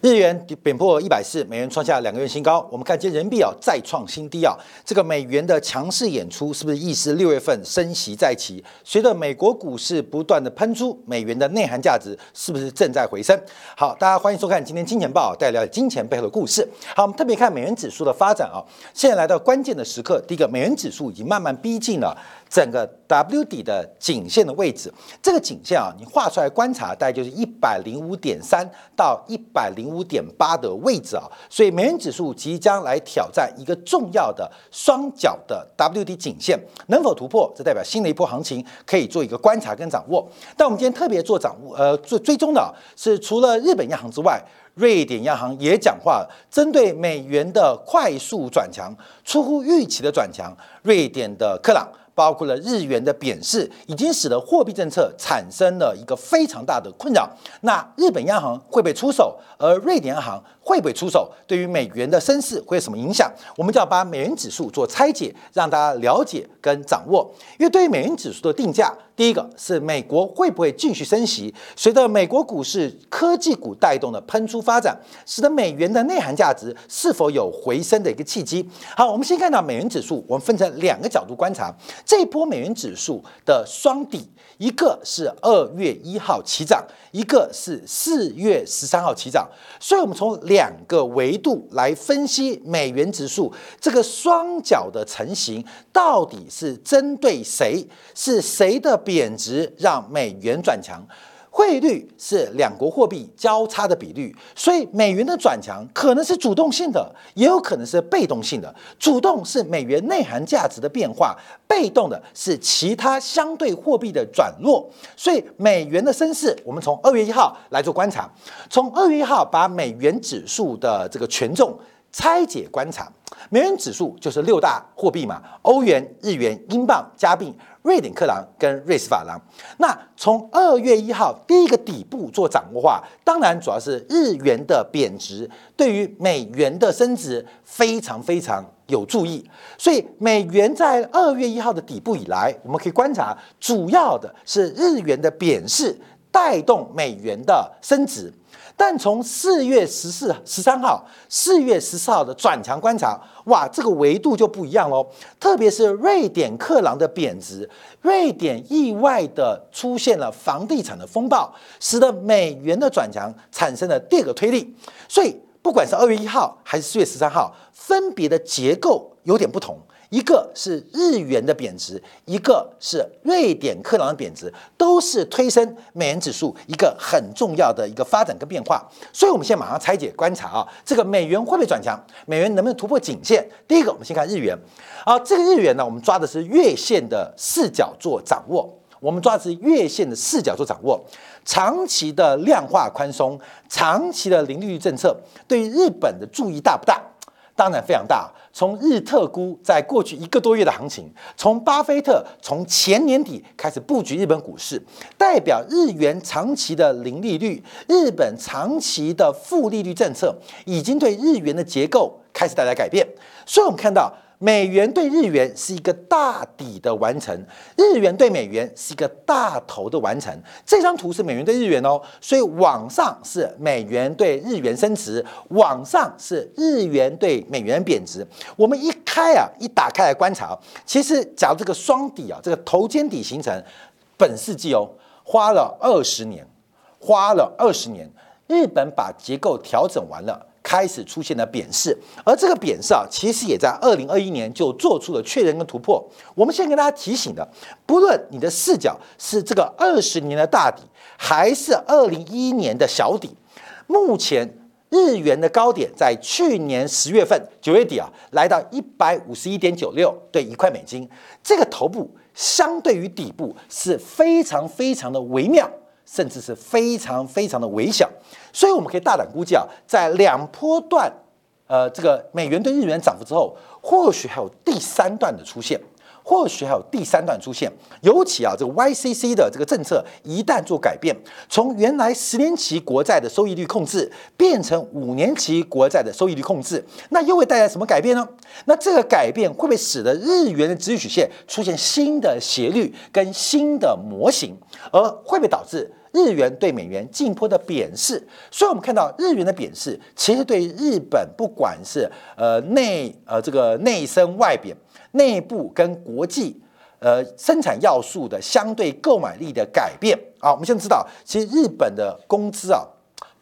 日元贬破一百四，美元创下两个月新高。我们看今天人民币啊再创新低啊，这个美元的强势演出是不是意思六月份升息在即？随着美国股市不断的喷出，美元的内涵价值是不是正在回升？好，大家欢迎收看今天金钱报，带来金钱背后的故事。好，我们特别看美元指数的发展啊，现在来到关键的时刻，第一个，美元指数已经慢慢逼近了。整个 W 底的颈线的位置，这个颈线啊，你画出来观察，大概就是一百零五点三到一百零五点八的位置啊，所以美元指数即将来挑战一个重要的双脚的 W 底颈线，能否突破，这代表新的一波行情可以做一个观察跟掌握。但我们今天特别做掌握，呃，做追踪的是除了日本央行之外，瑞典央行也讲话，针对美元的快速转强，出乎预期的转强，瑞典的克朗。包括了日元的贬势，已经使得货币政策产生了一个非常大的困扰。那日本央行会不会出手？而瑞典央行会不会出手？对于美元的升势会有什么影响？我们就要把美元指数做拆解，让大家了解跟掌握。因为对于美元指数的定价，第一个是美国会不会继续升息？随着美国股市科技股带动的喷出发展，使得美元的内涵价值是否有回升的一个契机？好，我们先看到美元指数，我们分成两个角度观察。这一波美元指数的双底，一个是二月一号起涨，一个是四月十三号起涨，所以我们从两个维度来分析美元指数这个双脚的成型，到底是针对谁？是谁的贬值让美元转强？汇率是两国货币交叉的比率，所以美元的转强可能是主动性的，也有可能是被动性的。主动是美元内涵价值的变化，被动的是其他相对货币的转弱。所以美元的升势，我们从二月一号来做观察，从二月一号把美元指数的这个权重拆解观察，美元指数就是六大货币嘛，欧元、日元、英镑、加币。瑞典克朗跟瑞士法郎，那从二月一号第一个底部做掌握话，当然主要是日元的贬值对于美元的升值非常非常有注意，所以美元在二月一号的底部以来，我们可以观察，主要的是日元的贬势带动美元的升值。但从四月十四、十三号、四月十四号的转强观察，哇，这个维度就不一样喽。特别是瑞典克朗的贬值，瑞典意外的出现了房地产的风暴，使得美元的转强产生了第二个推力。所以，不管是二月一号还是四月十三号，分别的结构有点不同。一个是日元的贬值，一个是瑞典克朗的贬值，都是推升美元指数一个很重要的一个发展跟变化。所以，我们现在马上拆解观察啊，这个美元会不会转强？美元能不能突破颈线？第一个，我们先看日元。啊，这个日元呢，我们抓的是月线的视角做掌握。我们抓的是月线的视角做掌握。长期的量化宽松，长期的零利率政策，对于日本的注意大不大？当然非常大。从日特估在过去一个多月的行情，从巴菲特从前年底开始布局日本股市，代表日元长期的零利率，日本长期的负利率政策，已经对日元的结构开始带来改变。所以，我们看到。美元对日元是一个大底的完成，日元对美元是一个大头的完成。这张图是美元对日元哦，所以往上是美元对日元升值，往上是日元对美元贬值。我们一开啊，一打开来观察，其实假如这个双底啊，这个头肩底形成，本世纪哦，花了二十年，花了二十年，日本把结构调整完了。开始出现了贬势，而这个贬势啊，其实也在二零二一年就做出了确认跟突破。我们现在跟大家提醒的，不论你的视角是这个二十年的大底，还是二零一一年的小底，目前日元的高点在去年十月份九月底啊，来到一百五十一点九六对一块美金，这个头部相对于底部是非常非常的微妙。甚至是非常非常的微小，所以我们可以大胆估计啊，在两波段，呃，这个美元对日元涨幅之后，或许还有第三段的出现。或许还有第三段出现，尤其啊，这个 YCC 的这个政策一旦做改变，从原来十年期国债的收益率控制变成五年期国债的收益率控制，那又会带来什么改变呢？那这个改变会不会使得日元的直率曲线出现新的斜率跟新的模型，而会不会导致日元对美元进一步的贬势。所以我们看到日元的贬势，其实对日本不管是呃内呃这个内生外贬，内部跟国际呃生产要素的相对购买力的改变啊，我们现在知道，其实日本的工资啊。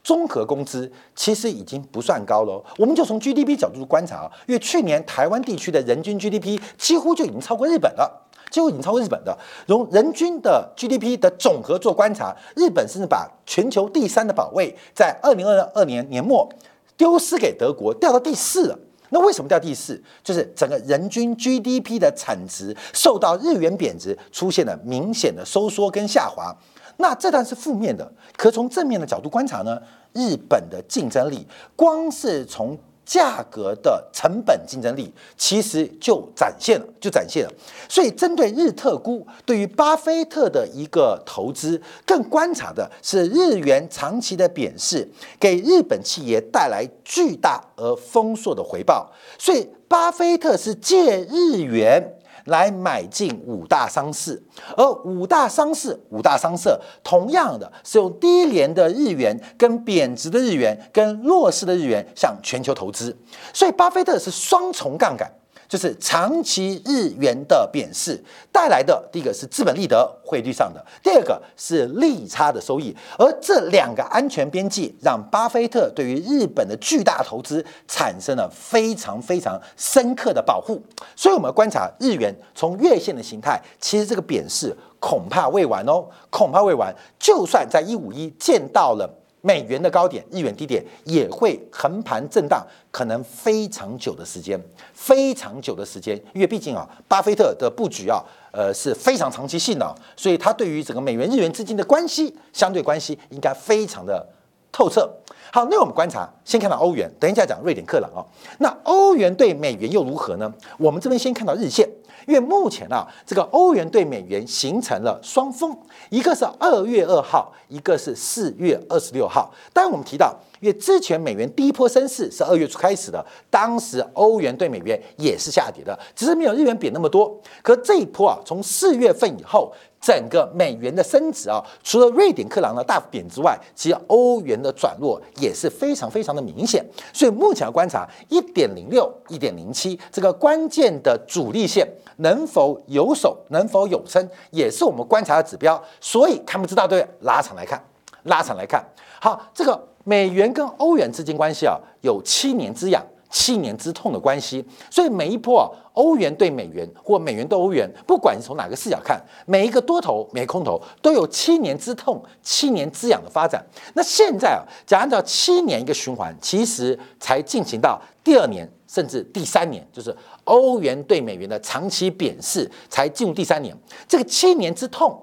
综合工资其实已经不算高了，我们就从 GDP 角度观察啊，因为去年台湾地区的人均 GDP 几乎就已经超过日本了，几乎已经超过日本的。从人均的 GDP 的总和做观察，日本甚至把全球第三的宝位在二零二二年年末丢失给德国，掉到第四了。那为什么掉第四？就是整个人均 GDP 的产值受到日元贬值出现了明显的收缩跟下滑。那这段是负面的，可从正面的角度观察呢？日本的竞争力，光是从价格的成本竞争力，其实就展现了，就展现了。所以，针对日特估对于巴菲特的一个投资，更观察的是日元长期的贬势给日本企业带来巨大而丰硕的回报。所以，巴菲特是借日元。来买进五大商事，而五大商事、五大商社同样的是用低廉的日元、跟贬值的日元、跟弱势的日元向全球投资，所以巴菲特是双重杠杆。就是长期日元的贬势带来的，第一个是资本利得汇率上的，第二个是利差的收益，而这两个安全边际让巴菲特对于日本的巨大投资产生了非常非常深刻的保护。所以，我们观察日元从月线的形态，其实这个贬势恐怕未完哦，恐怕未完。就算在一五一见到了。美元的高点，日元低点也会横盘震荡，可能非常久的时间，非常久的时间，因为毕竟啊，巴菲特的布局啊，呃是非常长期性的，所以他对于整个美元日元之间的关系，相对关系应该非常的透彻。好，那我们观察，先看到欧元，等一下讲瑞典克朗啊。那欧元对美元又如何呢？我们这边先看到日线。因为目前啊，这个欧元对美元形成了双峰，一个是二月二号，一个是四月二十六号。当然，我们提到，因为之前美元第一波升势是二月初开始的，当时欧元对美元也是下跌的，只是没有日元贬那么多。可这一波啊，从四月份以后。整个美元的升值啊，除了瑞典克朗的大幅贬之外，其实欧元的转弱也是非常非常的明显。所以目前要观察一点零六、一点零七这个关键的主力线能否有守、能否有撑，也是我们观察的指标。所以看不知道对拉长来看，拉长来看，好，这个美元跟欧元之间关系啊，有七年之痒。七年之痛的关系，所以每一波啊，欧元对美元或美元对欧元，不管从哪个视角看，每一个多头、每个空头都有七年之痛、七年之痒的发展。那现在啊，假按照七年一个循环，其实才进行到第二年甚至第三年，就是欧元对美元的长期贬势才进入第三年。这个七年之痛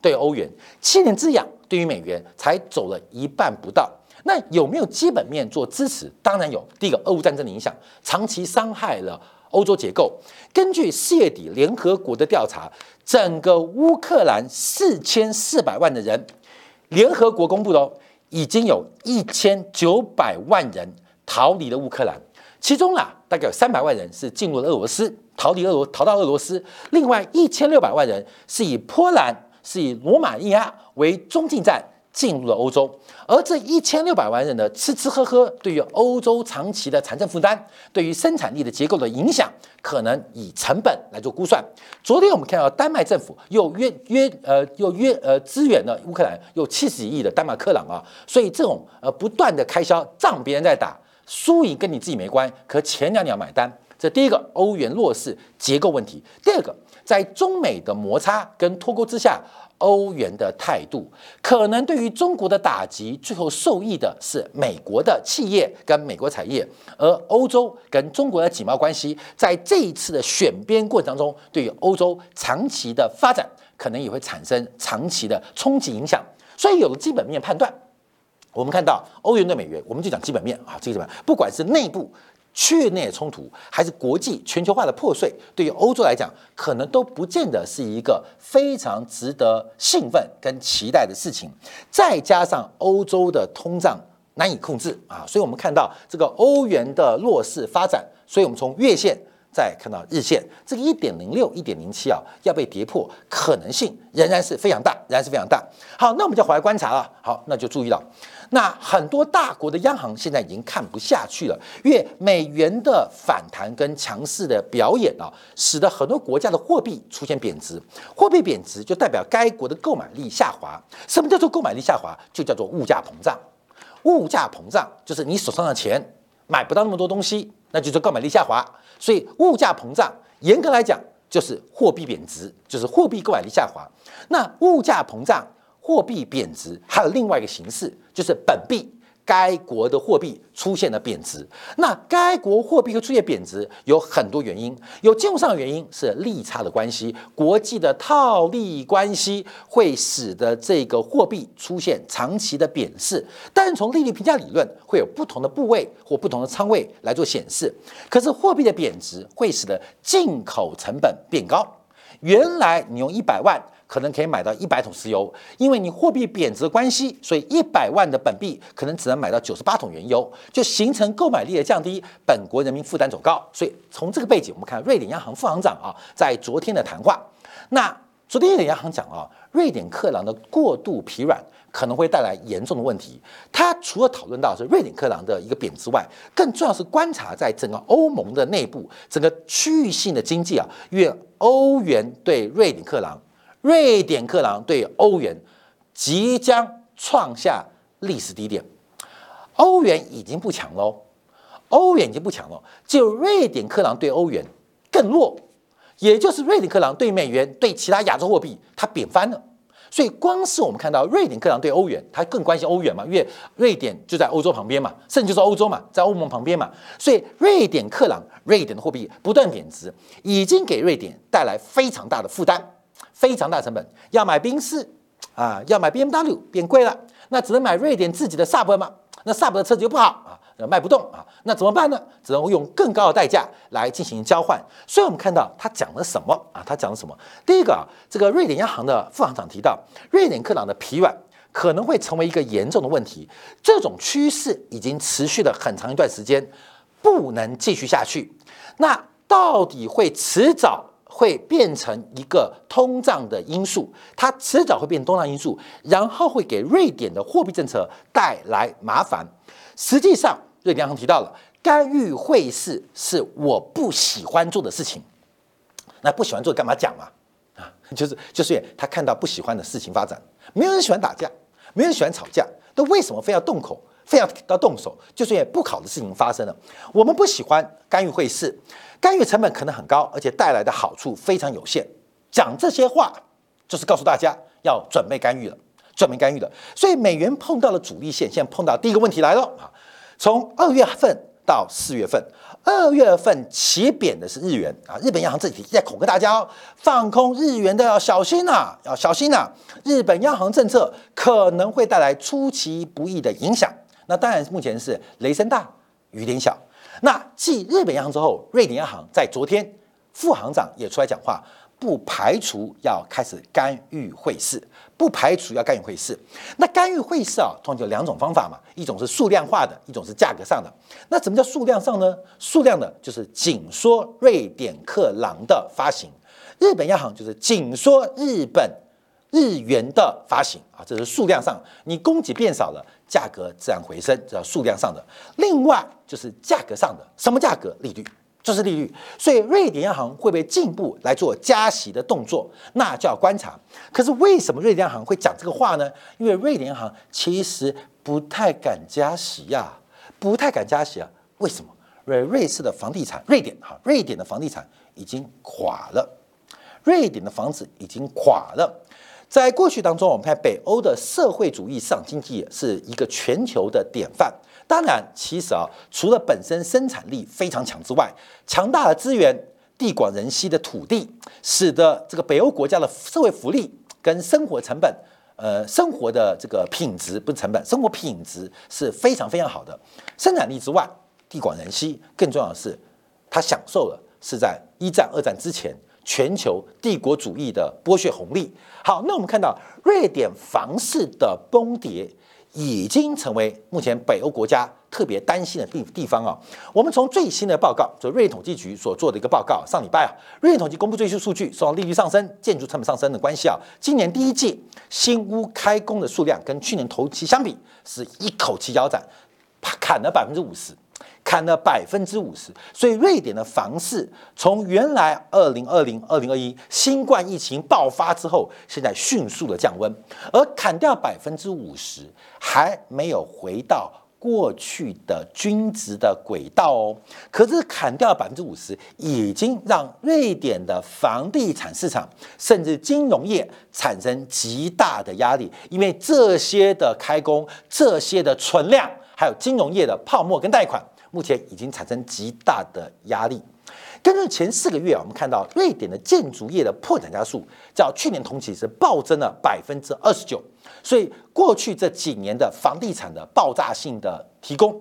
对欧元，七年之痒对于美元，才走了一半不到。那有没有基本面做支持？当然有。第一个，俄乌战争的影响长期伤害了欧洲结构。根据四月底联合国的调查，整个乌克兰四千四百万的人，联合国公布的哦，已经有一千九百万人逃离了乌克兰，其中啊，大概有三百万人是进入了俄罗斯，逃离俄罗逃到俄罗斯，另外一千六百万人是以波兰是以罗马尼亚为中继站。进入了欧洲，而这一千六百万人的吃吃喝喝，对于欧洲长期的财政负担，对于生产力的结构的影响，可能以成本来做估算。昨天我们看到丹麦政府又约约呃又约呃支援了乌克兰，有七十亿的丹麦克朗啊，所以这种呃不断的开销，仗别人在打，输赢跟你自己没关，可前两你要买单。这第一个欧元弱势结构问题，第二个在中美的摩擦跟脱钩之下。欧元的态度可能对于中国的打击，最后受益的是美国的企业跟美国产业，而欧洲跟中国的经贸关系，在这一次的选边过程当中，对于欧洲长期的发展，可能也会产生长期的冲击影响。所以有了基本面判断，我们看到欧元对美元，我们就讲基本面啊，这个什么，不管是内部。区内冲突还是国际全球化的破碎，对于欧洲来讲，可能都不见得是一个非常值得兴奋跟期待的事情。再加上欧洲的通胀难以控制啊，所以我们看到这个欧元的弱势发展。所以我们从月线再看到日线，这个一点零六、一点零七啊，要被跌破可能性仍然是非常大，仍然是非常大。好，那我们就回来观察了。好，那就注意了。那很多大国的央行现在已经看不下去了，因为美元的反弹跟强势的表演啊，使得很多国家的货币出现贬值。货币贬值就代表该国的购买力下滑。什么叫做购买力下滑？就叫做物价膨胀。物价膨胀就是你手上的钱买不到那么多东西。那就是购买力下滑，所以物价膨胀，严格来讲就是货币贬值，就是货币购买力下滑。那物价膨胀、货币贬值还有另外一个形式，就是本币。该国的货币出现了贬值，那该国货币会出现贬值有很多原因，有金融上的原因是利差的关系，国际的套利关系会使得这个货币出现长期的贬值。但是从利率评价理论会有不同的部位或不同的仓位来做显示，可是货币的贬值会使得进口成本变高，原来你用一百万。可能可以买到一百桶石油，因为你货币贬值的关系，所以一百万的本币可能只能买到九十八桶原油，就形成购买力的降低，本国人民负担走高。所以从这个背景，我们看瑞典央行副行长啊，在昨天的谈话，那昨天瑞典央行讲啊，瑞典克朗的过度疲软可能会带来严重的问题。他除了讨论到是瑞典克朗的一个贬值外，更重要是观察在整个欧盟的内部，整个区域性的经济啊，因为欧元对瑞典克朗。瑞典克朗对欧元即将创下历史低点，欧元已经不强喽，欧元已经不强了，就瑞典克朗对欧元更弱，也就是瑞典克朗对美元对其他亚洲货币它贬翻了。所以光是我们看到瑞典克朗对欧元，它更关心欧元嘛，因为瑞典就在欧洲旁边嘛，甚至就是欧洲嘛，在欧盟旁边嘛，所以瑞典克朗瑞典的货币不断贬值，已经给瑞典带来非常大的负担。非常大成本，要买宾士啊，要买 B M W 变贵了，那只能买瑞典自己的 Sub 嘛，那 Sub 的车子又不好啊，卖不动啊，那怎么办呢？只能用更高的代价来进行交换。所以我们看到他讲了什么啊？他讲了什么？第一个啊，这个瑞典央行的副行长提到，瑞典克朗的疲软可能会成为一个严重的问题，这种趋势已经持续了很长一段时间，不能继续下去。那到底会迟早？会变成一个通胀的因素，它迟早会变通胀因素，然后会给瑞典的货币政策带来麻烦。实际上，瑞典央行提到了干预汇市是我不喜欢做的事情。那不喜欢做干嘛讲嘛？啊，就是就是他看到不喜欢的事情发展，没有人喜欢打架，没有人喜欢吵架，那为什么非要动口？非要到动手，就是因为不好的事情发生了。我们不喜欢干预会事，干预成本可能很高，而且带来的好处非常有限。讲这些话，就是告诉大家要准备干预了，准备干预了。所以美元碰到了阻力线，现在碰到第一个问题来了啊！从二月份到四月份，二月份起贬的是日元啊，日本央行这几天在恐吓大家哦，放空日元的要小心呐，要小心呐！日本央行政策可能会带来出其不意的影响。那当然，目前是雷声大雨点小。那继日本央行之后，瑞典央行在昨天副行长也出来讲话，不排除要开始干预汇市，不排除要干预汇市。那干预汇市啊，通常有两种方法嘛，一种是数量化的，一种是价格上的。那怎么叫数量上呢？数量的就是紧缩瑞典克朗的发行，日本央行就是紧缩日本日元的发行啊，这是数量上，你供给变少了。价格自然回升，这叫数量上的。另外就是价格上的，什么价格？利率，就是利率。所以瑞典央行会不会进一步来做加息的动作？那就要观察。可是为什么瑞典央行会讲这个话呢？因为瑞典央行其实不太敢加息呀，不太敢加息啊。为什么？瑞瑞士的房地产，瑞典哈，瑞典的房地产已经垮了，瑞典的房子已经垮了。在过去当中，我们看北欧的社会主义市场经济是一个全球的典范。当然，其实啊，除了本身生产力非常强之外，强大的资源、地广人稀的土地，使得这个北欧国家的社会福利跟生活成本，呃，生活的这个品质不是成本，生活品质是非常非常好的。生产力之外，地广人稀，更重要的是，它享受了是在一战、二战之前。全球帝国主义的剥削红利。好，那我们看到瑞典房市的崩跌，已经成为目前北欧国家特别担心的地地方啊。我们从最新的报告，就瑞典统计局所做的一个报告，上礼拜啊，瑞典统计公布最新数据，受到利率上升、建筑成本上升的关系啊，今年第一季新屋开工的数量跟去年同期相比，是一口气腰斩，砍了百分之五十。砍了百分之五十，所以瑞典的房市从原来二零二零、二零二一新冠疫情爆发之后，现在迅速的降温，而砍掉百分之五十，还没有回到过去的均值的轨道哦。可是砍掉百分之五十，已经让瑞典的房地产市场甚至金融业产生极大的压力，因为这些的开工、这些的存量，还有金融业的泡沫跟贷款。目前已经产生极大的压力。根据前四个月啊，我们看到瑞典的建筑业的破产家数，较去年同期是暴增了百分之二十九。所以过去这几年的房地产的爆炸性的提供，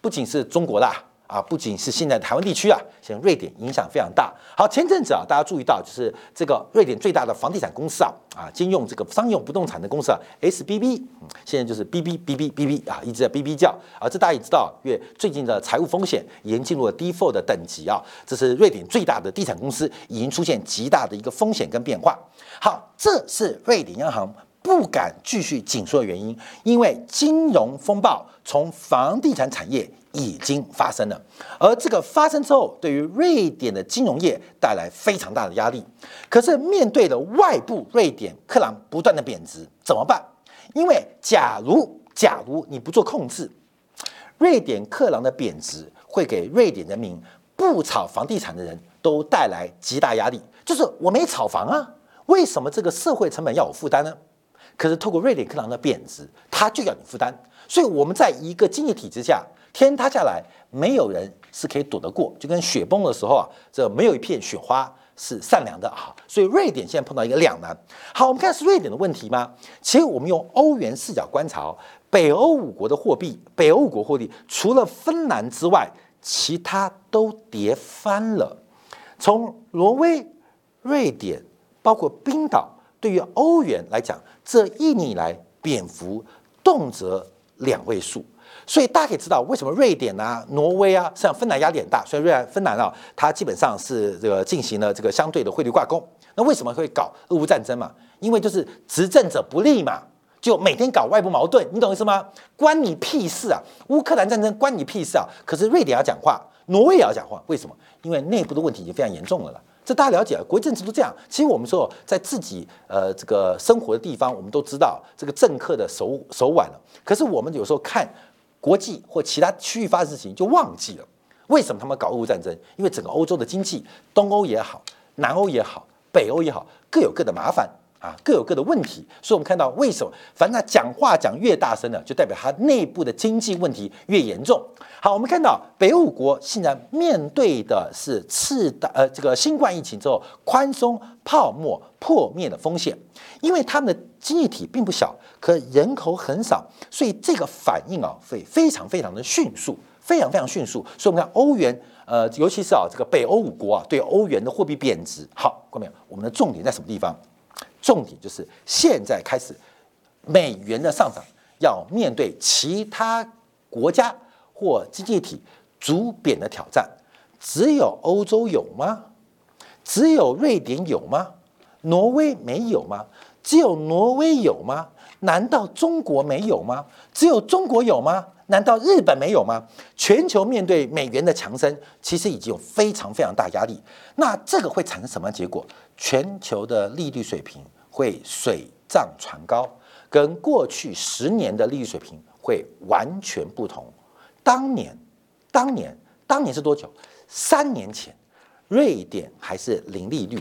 不仅是中国啦。啊，不仅是现在台湾地区啊，现在瑞典影响非常大。好，前阵子啊，大家注意到，就是这个瑞典最大的房地产公司啊，啊，兼用这个商用不动产的公司啊，SBB，现在就是 BBBBBB 啊，一直在 BB 叫啊，这大家也知道，因为最近的财务风险已经进入了 default 的等级啊，这是瑞典最大的地产公司，已经出现极大的一个风险跟变化。好，这是瑞典央行。不敢继续紧缩的原因，因为金融风暴从房地产产业已经发生了，而这个发生之后，对于瑞典的金融业带来非常大的压力。可是面对的外部瑞典克朗不断的贬值，怎么办？因为假如假如你不做控制，瑞典克朗的贬值会给瑞典人民不炒房地产的人都带来极大压力。就是我没炒房啊，为什么这个社会成本要我负担呢？可是透过瑞典克朗的贬值，它就要你负担。所以我们在一个经济体制下，天塌下来，没有人是可以躲得过。就跟雪崩的时候啊，这没有一片雪花是善良的啊。所以瑞典现在碰到一个两难。好，我们看是瑞典的问题吗？其实我们用欧元视角观察，北欧五国的货币，北欧五国货币除了芬兰之外，其他都跌翻了。从挪威、瑞典，包括冰岛，对于欧元来讲。这一年以来，蝙蝠动辄两位数，所以大家可以知道为什么瑞典啊、挪威啊，像芬兰压力很大。所以瑞兰、芬兰啊，它基本上是这个进行了这个相对的汇率挂钩。那为什么会搞俄乌战争嘛？因为就是执政者不利嘛，就每天搞外部矛盾，你懂意思吗？关你屁事啊！乌克兰战争关你屁事啊！可是瑞典要讲话，挪威也要讲话，为什么？因为内部的问题已经非常严重了了。这大家了解啊，国际政治都这样。其实我们说，在自己呃这个生活的地方，我们都知道这个政客的手手腕了。可是我们有时候看国际或其他区域发生事情，就忘记了为什么他们搞俄乌战争？因为整个欧洲的经济，东欧也好，南欧也好，北欧也好，各有各的麻烦。啊，各有各的问题，所以我们看到为什么，反正他讲话讲越大声呢，就代表他内部的经济问题越严重。好，我们看到北欧五国现在面对的是次大呃这个新冠疫情之后宽松泡沫破灭的风险，因为他们的经济体并不小，可人口很少，所以这个反应啊会非常非常的迅速，非常非常迅速。所以我们看欧元，呃，尤其是啊这个北欧五国啊对欧元的货币贬值。好，各位，我们的重点在什么地方？重点就是现在开始，美元的上涨要面对其他国家或经济体逐贬的挑战。只有欧洲有吗？只有瑞典有吗？挪威没有吗？只有挪威有吗？难道中国没有吗？只有中国有吗？难道日本没有吗？全球面对美元的强升，其实已经有非常非常大压力。那这个会产生什么结果？全球的利率水平。会水涨船高，跟过去十年的利率水平会完全不同。当年，当年，当年是多久？三年前，瑞典还是零利率；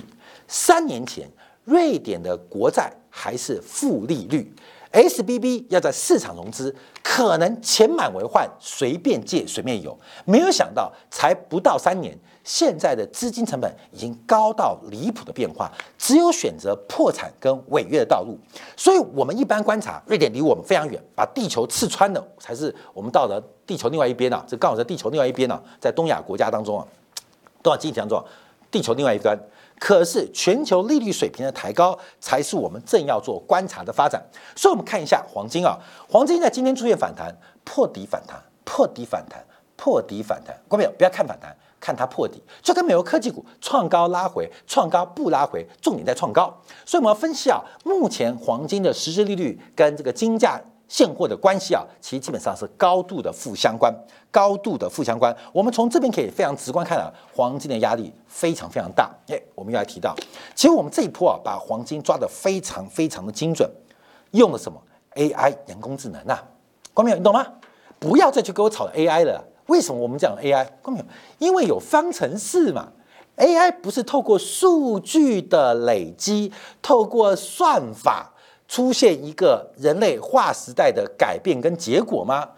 三年前，瑞典的国债还是负利率。S B B 要在市场融资，可能钱满为患，随便借随便有。没有想到，才不到三年，现在的资金成本已经高到离谱的变化，只有选择破产跟违约的道路。所以，我们一般观察，瑞典离我们非常远，把地球刺穿的才是我们到了地球另外一边啊！这刚好在地球另外一边呢，在东亚国家当中啊，东亚经济当中，地球另外一端。可是全球利率水平的抬高，才是我们正要做观察的发展。所以，我们看一下黄金啊，黄金在今天出现反弹，破底反弹，破底反弹，破底反弹。观众朋友，不要看反弹，看它破底，就跟美国科技股创高拉回，创高不拉回，重点在创高。所以，我们要分析啊，目前黄金的实质利率跟这个金价。现货的关系啊，其实基本上是高度的负相关，高度的负相关。我们从这边可以非常直观看到，黄金的压力非常非常大。哎，我们又来提到，其实我们这一波啊，把黄金抓得非常非常的精准，用了什么 AI 人工智能啊？光明，你懂吗？不要再去给我炒 AI 了。为什么我们讲 AI？光明，因为有方程式嘛。AI 不是透过数据的累积，透过算法。出现一个人类划时代的改变跟结果吗？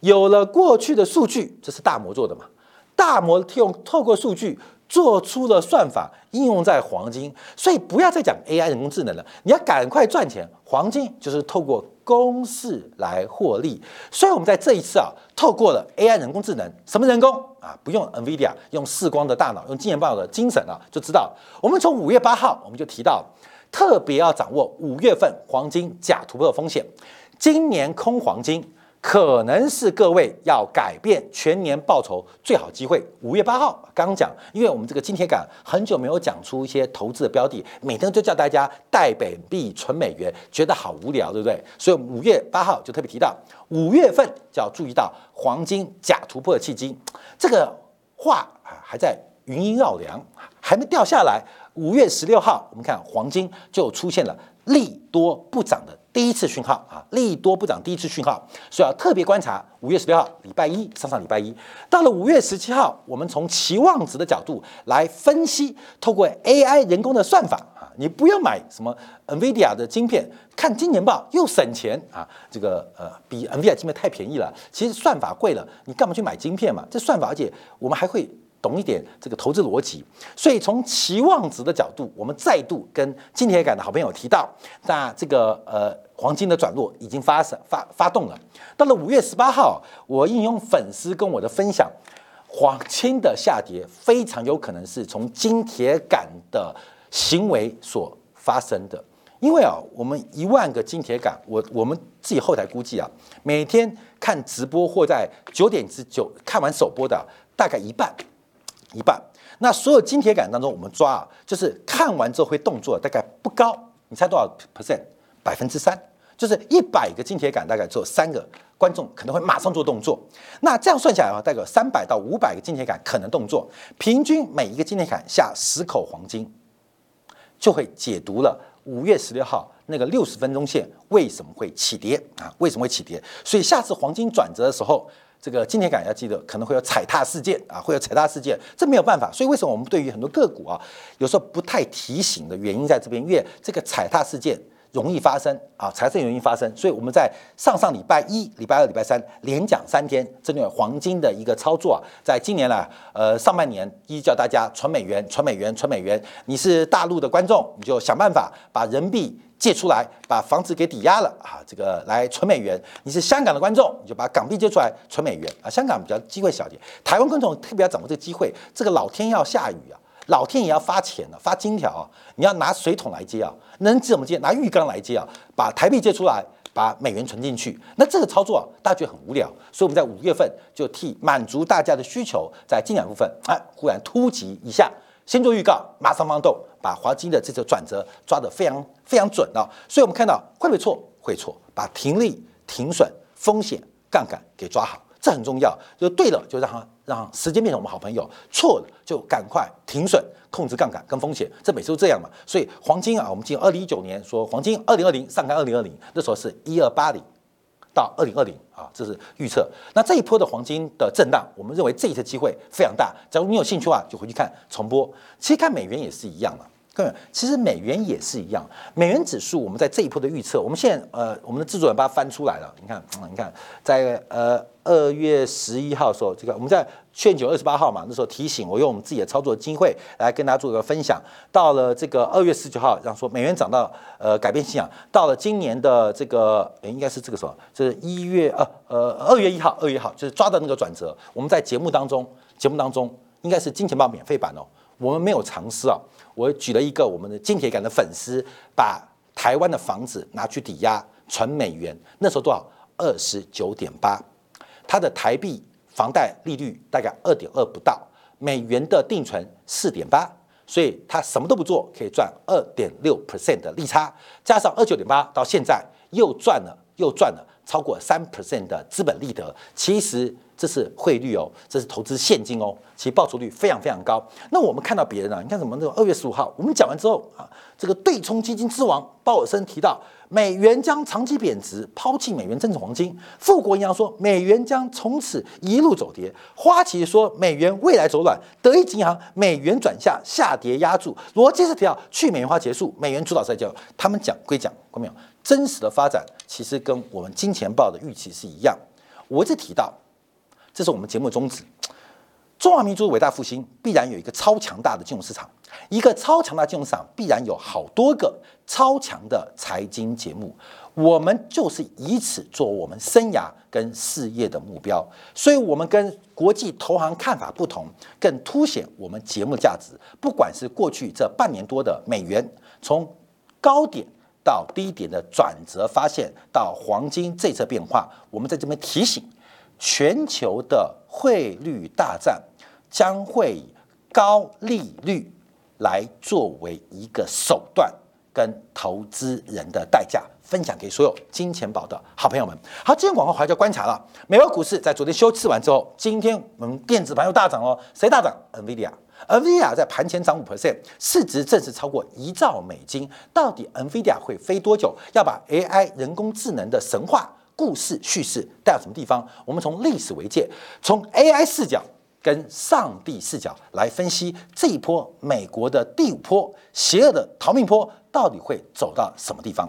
有了过去的数据，这是大摩做的嘛？大摩用透过数据做出了算法，应用在黄金，所以不要再讲 AI 人工智能了，你要赶快赚钱。黄金就是透过公式来获利，所以我们在这一次啊，透过了 AI 人工智能，什么人工啊？不用 NVIDIA，用视光的大脑，用金钱豹的精神啊，就知道。我们从五月八号我们就提到。特别要掌握五月份黄金假突破的风险。今年空黄金可能是各位要改变全年报酬最好机会。五月八号刚讲，因为我们这个金铁杆很久没有讲出一些投资的标的，每天就叫大家带本币存美元，觉得好无聊，对不对？所以五月八号就特别提到，五月份就要注意到黄金假突破的契机。这个话啊还在余音绕梁，还没掉下来。五月十六号，我们看黄金就出现了利多不涨的第一次讯号啊，利多不涨第一次讯号，所以要特别观察。五月十六号，礼拜一，上上礼拜一，到了五月十七号，我们从期望值的角度来分析，透过 AI 人工的算法啊，你不要买什么 NVIDIA 的晶片，看今年报又省钱啊，这个呃比 NVIDIA 晶片太便宜了，其实算法贵了，你干嘛去买晶片嘛？这算法，而且我们还会。懂一点这个投资逻辑，所以从期望值的角度，我们再度跟金铁杆的好朋友提到，那这个呃黄金的转弱已经发生发发动了。到了。五月十八号，我应用粉丝跟我的分享，黄金的下跌非常有可能是从金铁杆的行为所发生的，因为啊，我们一万个金铁杆，我我们自己后台估计啊，每天看直播或在九点之九看完首播的大概一半。一半，那所有金铁杆当中，我们抓啊，就是看完之后会动作，大概不高。你猜多少 percent？百分之三，就是一百个金铁杆，大概只有三个观众可能会马上做动作。那这样算下来的话，大概三百到五百个金铁杆可能动作，平均每一个金铁杆下十口黄金，就会解读了五月十六号那个六十分钟线为什么会起跌啊？为什么会起跌？所以下次黄金转折的时候。这个今天感要记得，可能会有踩踏事件啊，会有踩踏事件，这没有办法。所以为什么我们对于很多个股啊，有时候不太提醒的原因在这边，因为这个踩踏事件容易发生啊，财政容易发生。所以我们在上上礼拜一、礼拜二、礼拜三连讲三天，针对黄金的一个操作啊，在今年呢，呃，上半年一叫大家存美元、存美元、存美元。你是大陆的观众，你就想办法把人民币。借出来把房子给抵押了啊，这个来存美元。你是香港的观众，你就把港币借出来存美元啊。香港比较机会小点，台湾观众特别要掌握这个机会。这个老天要下雨啊，老天也要发钱了，发金条啊。你要拿水桶来接啊，能怎么接？拿浴缸来接啊，把台币借出来，把美元存进去。那这个操作啊，大家觉得很无聊，所以我们在五月份就替满足大家的需求，在进展部分啊，忽然突击一下。先做预告，马上放动，把黄金的这次转折抓得非常非常准啊！所以我们看到会不会错？会错，把停利、停损、风险、杠杆给抓好，这很重要。就对了，就让它让时间变成我们好朋友；错了，就赶快停损，控制杠杆跟风险。这每次都这样嘛。所以黄金啊，我们进二零一九年说黄金二零二零上看二零二零，那时候是一二八零。到二零二零啊，这是预测。那这一波的黄金的震荡，我们认为这一次机会非常大。假如你有兴趣的话，就回去看重播。其实看美元也是一样的。各位，其实美元也是一样。美元指数，我们在这一波的预测，我们现在呃，我们的制作人把它翻出来了。你看，你看，在呃二月十一号的时候，这个我们在劝九二十八号嘛，那时候提醒我用我们自己的操作机会来跟大家做一个分享。到了这个二月十九号，让说美元涨到呃改变信仰。到了今年的这个应该是这个时候，是一月呃呃二月一号，二月一号就是抓的那个转折。我们在节目当中，节目当中应该是金钱豹免费版哦。我们没有尝试啊。我举了一个我们的金铁杆的粉丝，把台湾的房子拿去抵押存美元，那时候多少？二十九点八，他的台币房贷利率大概二点二不到，美元的定存四点八，所以他什么都不做，可以赚二点六 percent 的利差，加上二九点八，到现在又赚了又赚了超过三 percent 的资本利得，其实。这是汇率哦，这是投资现金哦，其实报酬率非常非常高。那我们看到别人啊，你看什么？那种二月十五号，我们讲完之后啊，这个对冲基金之王鲍尔森提到，美元将长期贬值，抛弃美元增值黄金。富国银行说，美元将从此一路走跌。花旗说，美元未来走软。德意志银行，美元转下，下跌压住。罗杰斯提到，去美元化结束，美元主导赛交。他们讲归讲，看没有？真实的发展其实跟我们金钱报的预期是一样。我一直提到。这是我们节目宗旨。中华民族伟大复兴必然有一个超强大的金融市场，一个超强大金融市场必然有好多个超强的财经节目。我们就是以此做我们生涯跟事业的目标，所以，我们跟国际投行看法不同，更凸显我们节目价值。不管是过去这半年多的美元从高点到低点的转折发现，到黄金这次变化，我们在这边提醒。全球的汇率大战将会以高利率来作为一个手段跟投资人的代价，分享给所有金钱宝的好朋友们。好，今天广告还要观察了。美国股市在昨天休市完之后，今天我们电子盘又大涨哦。谁大涨？NVIDIA NVIDIA 在盘前涨五 percent，市值正式超过一兆美金。到底 NVIDIA 会飞多久？要把 AI 人工智能的神话？故事叙事带到什么地方？我们从历史为界，从 AI 视角跟上帝视角来分析这一波美国的第五波邪恶的逃命坡到底会走到什么地方？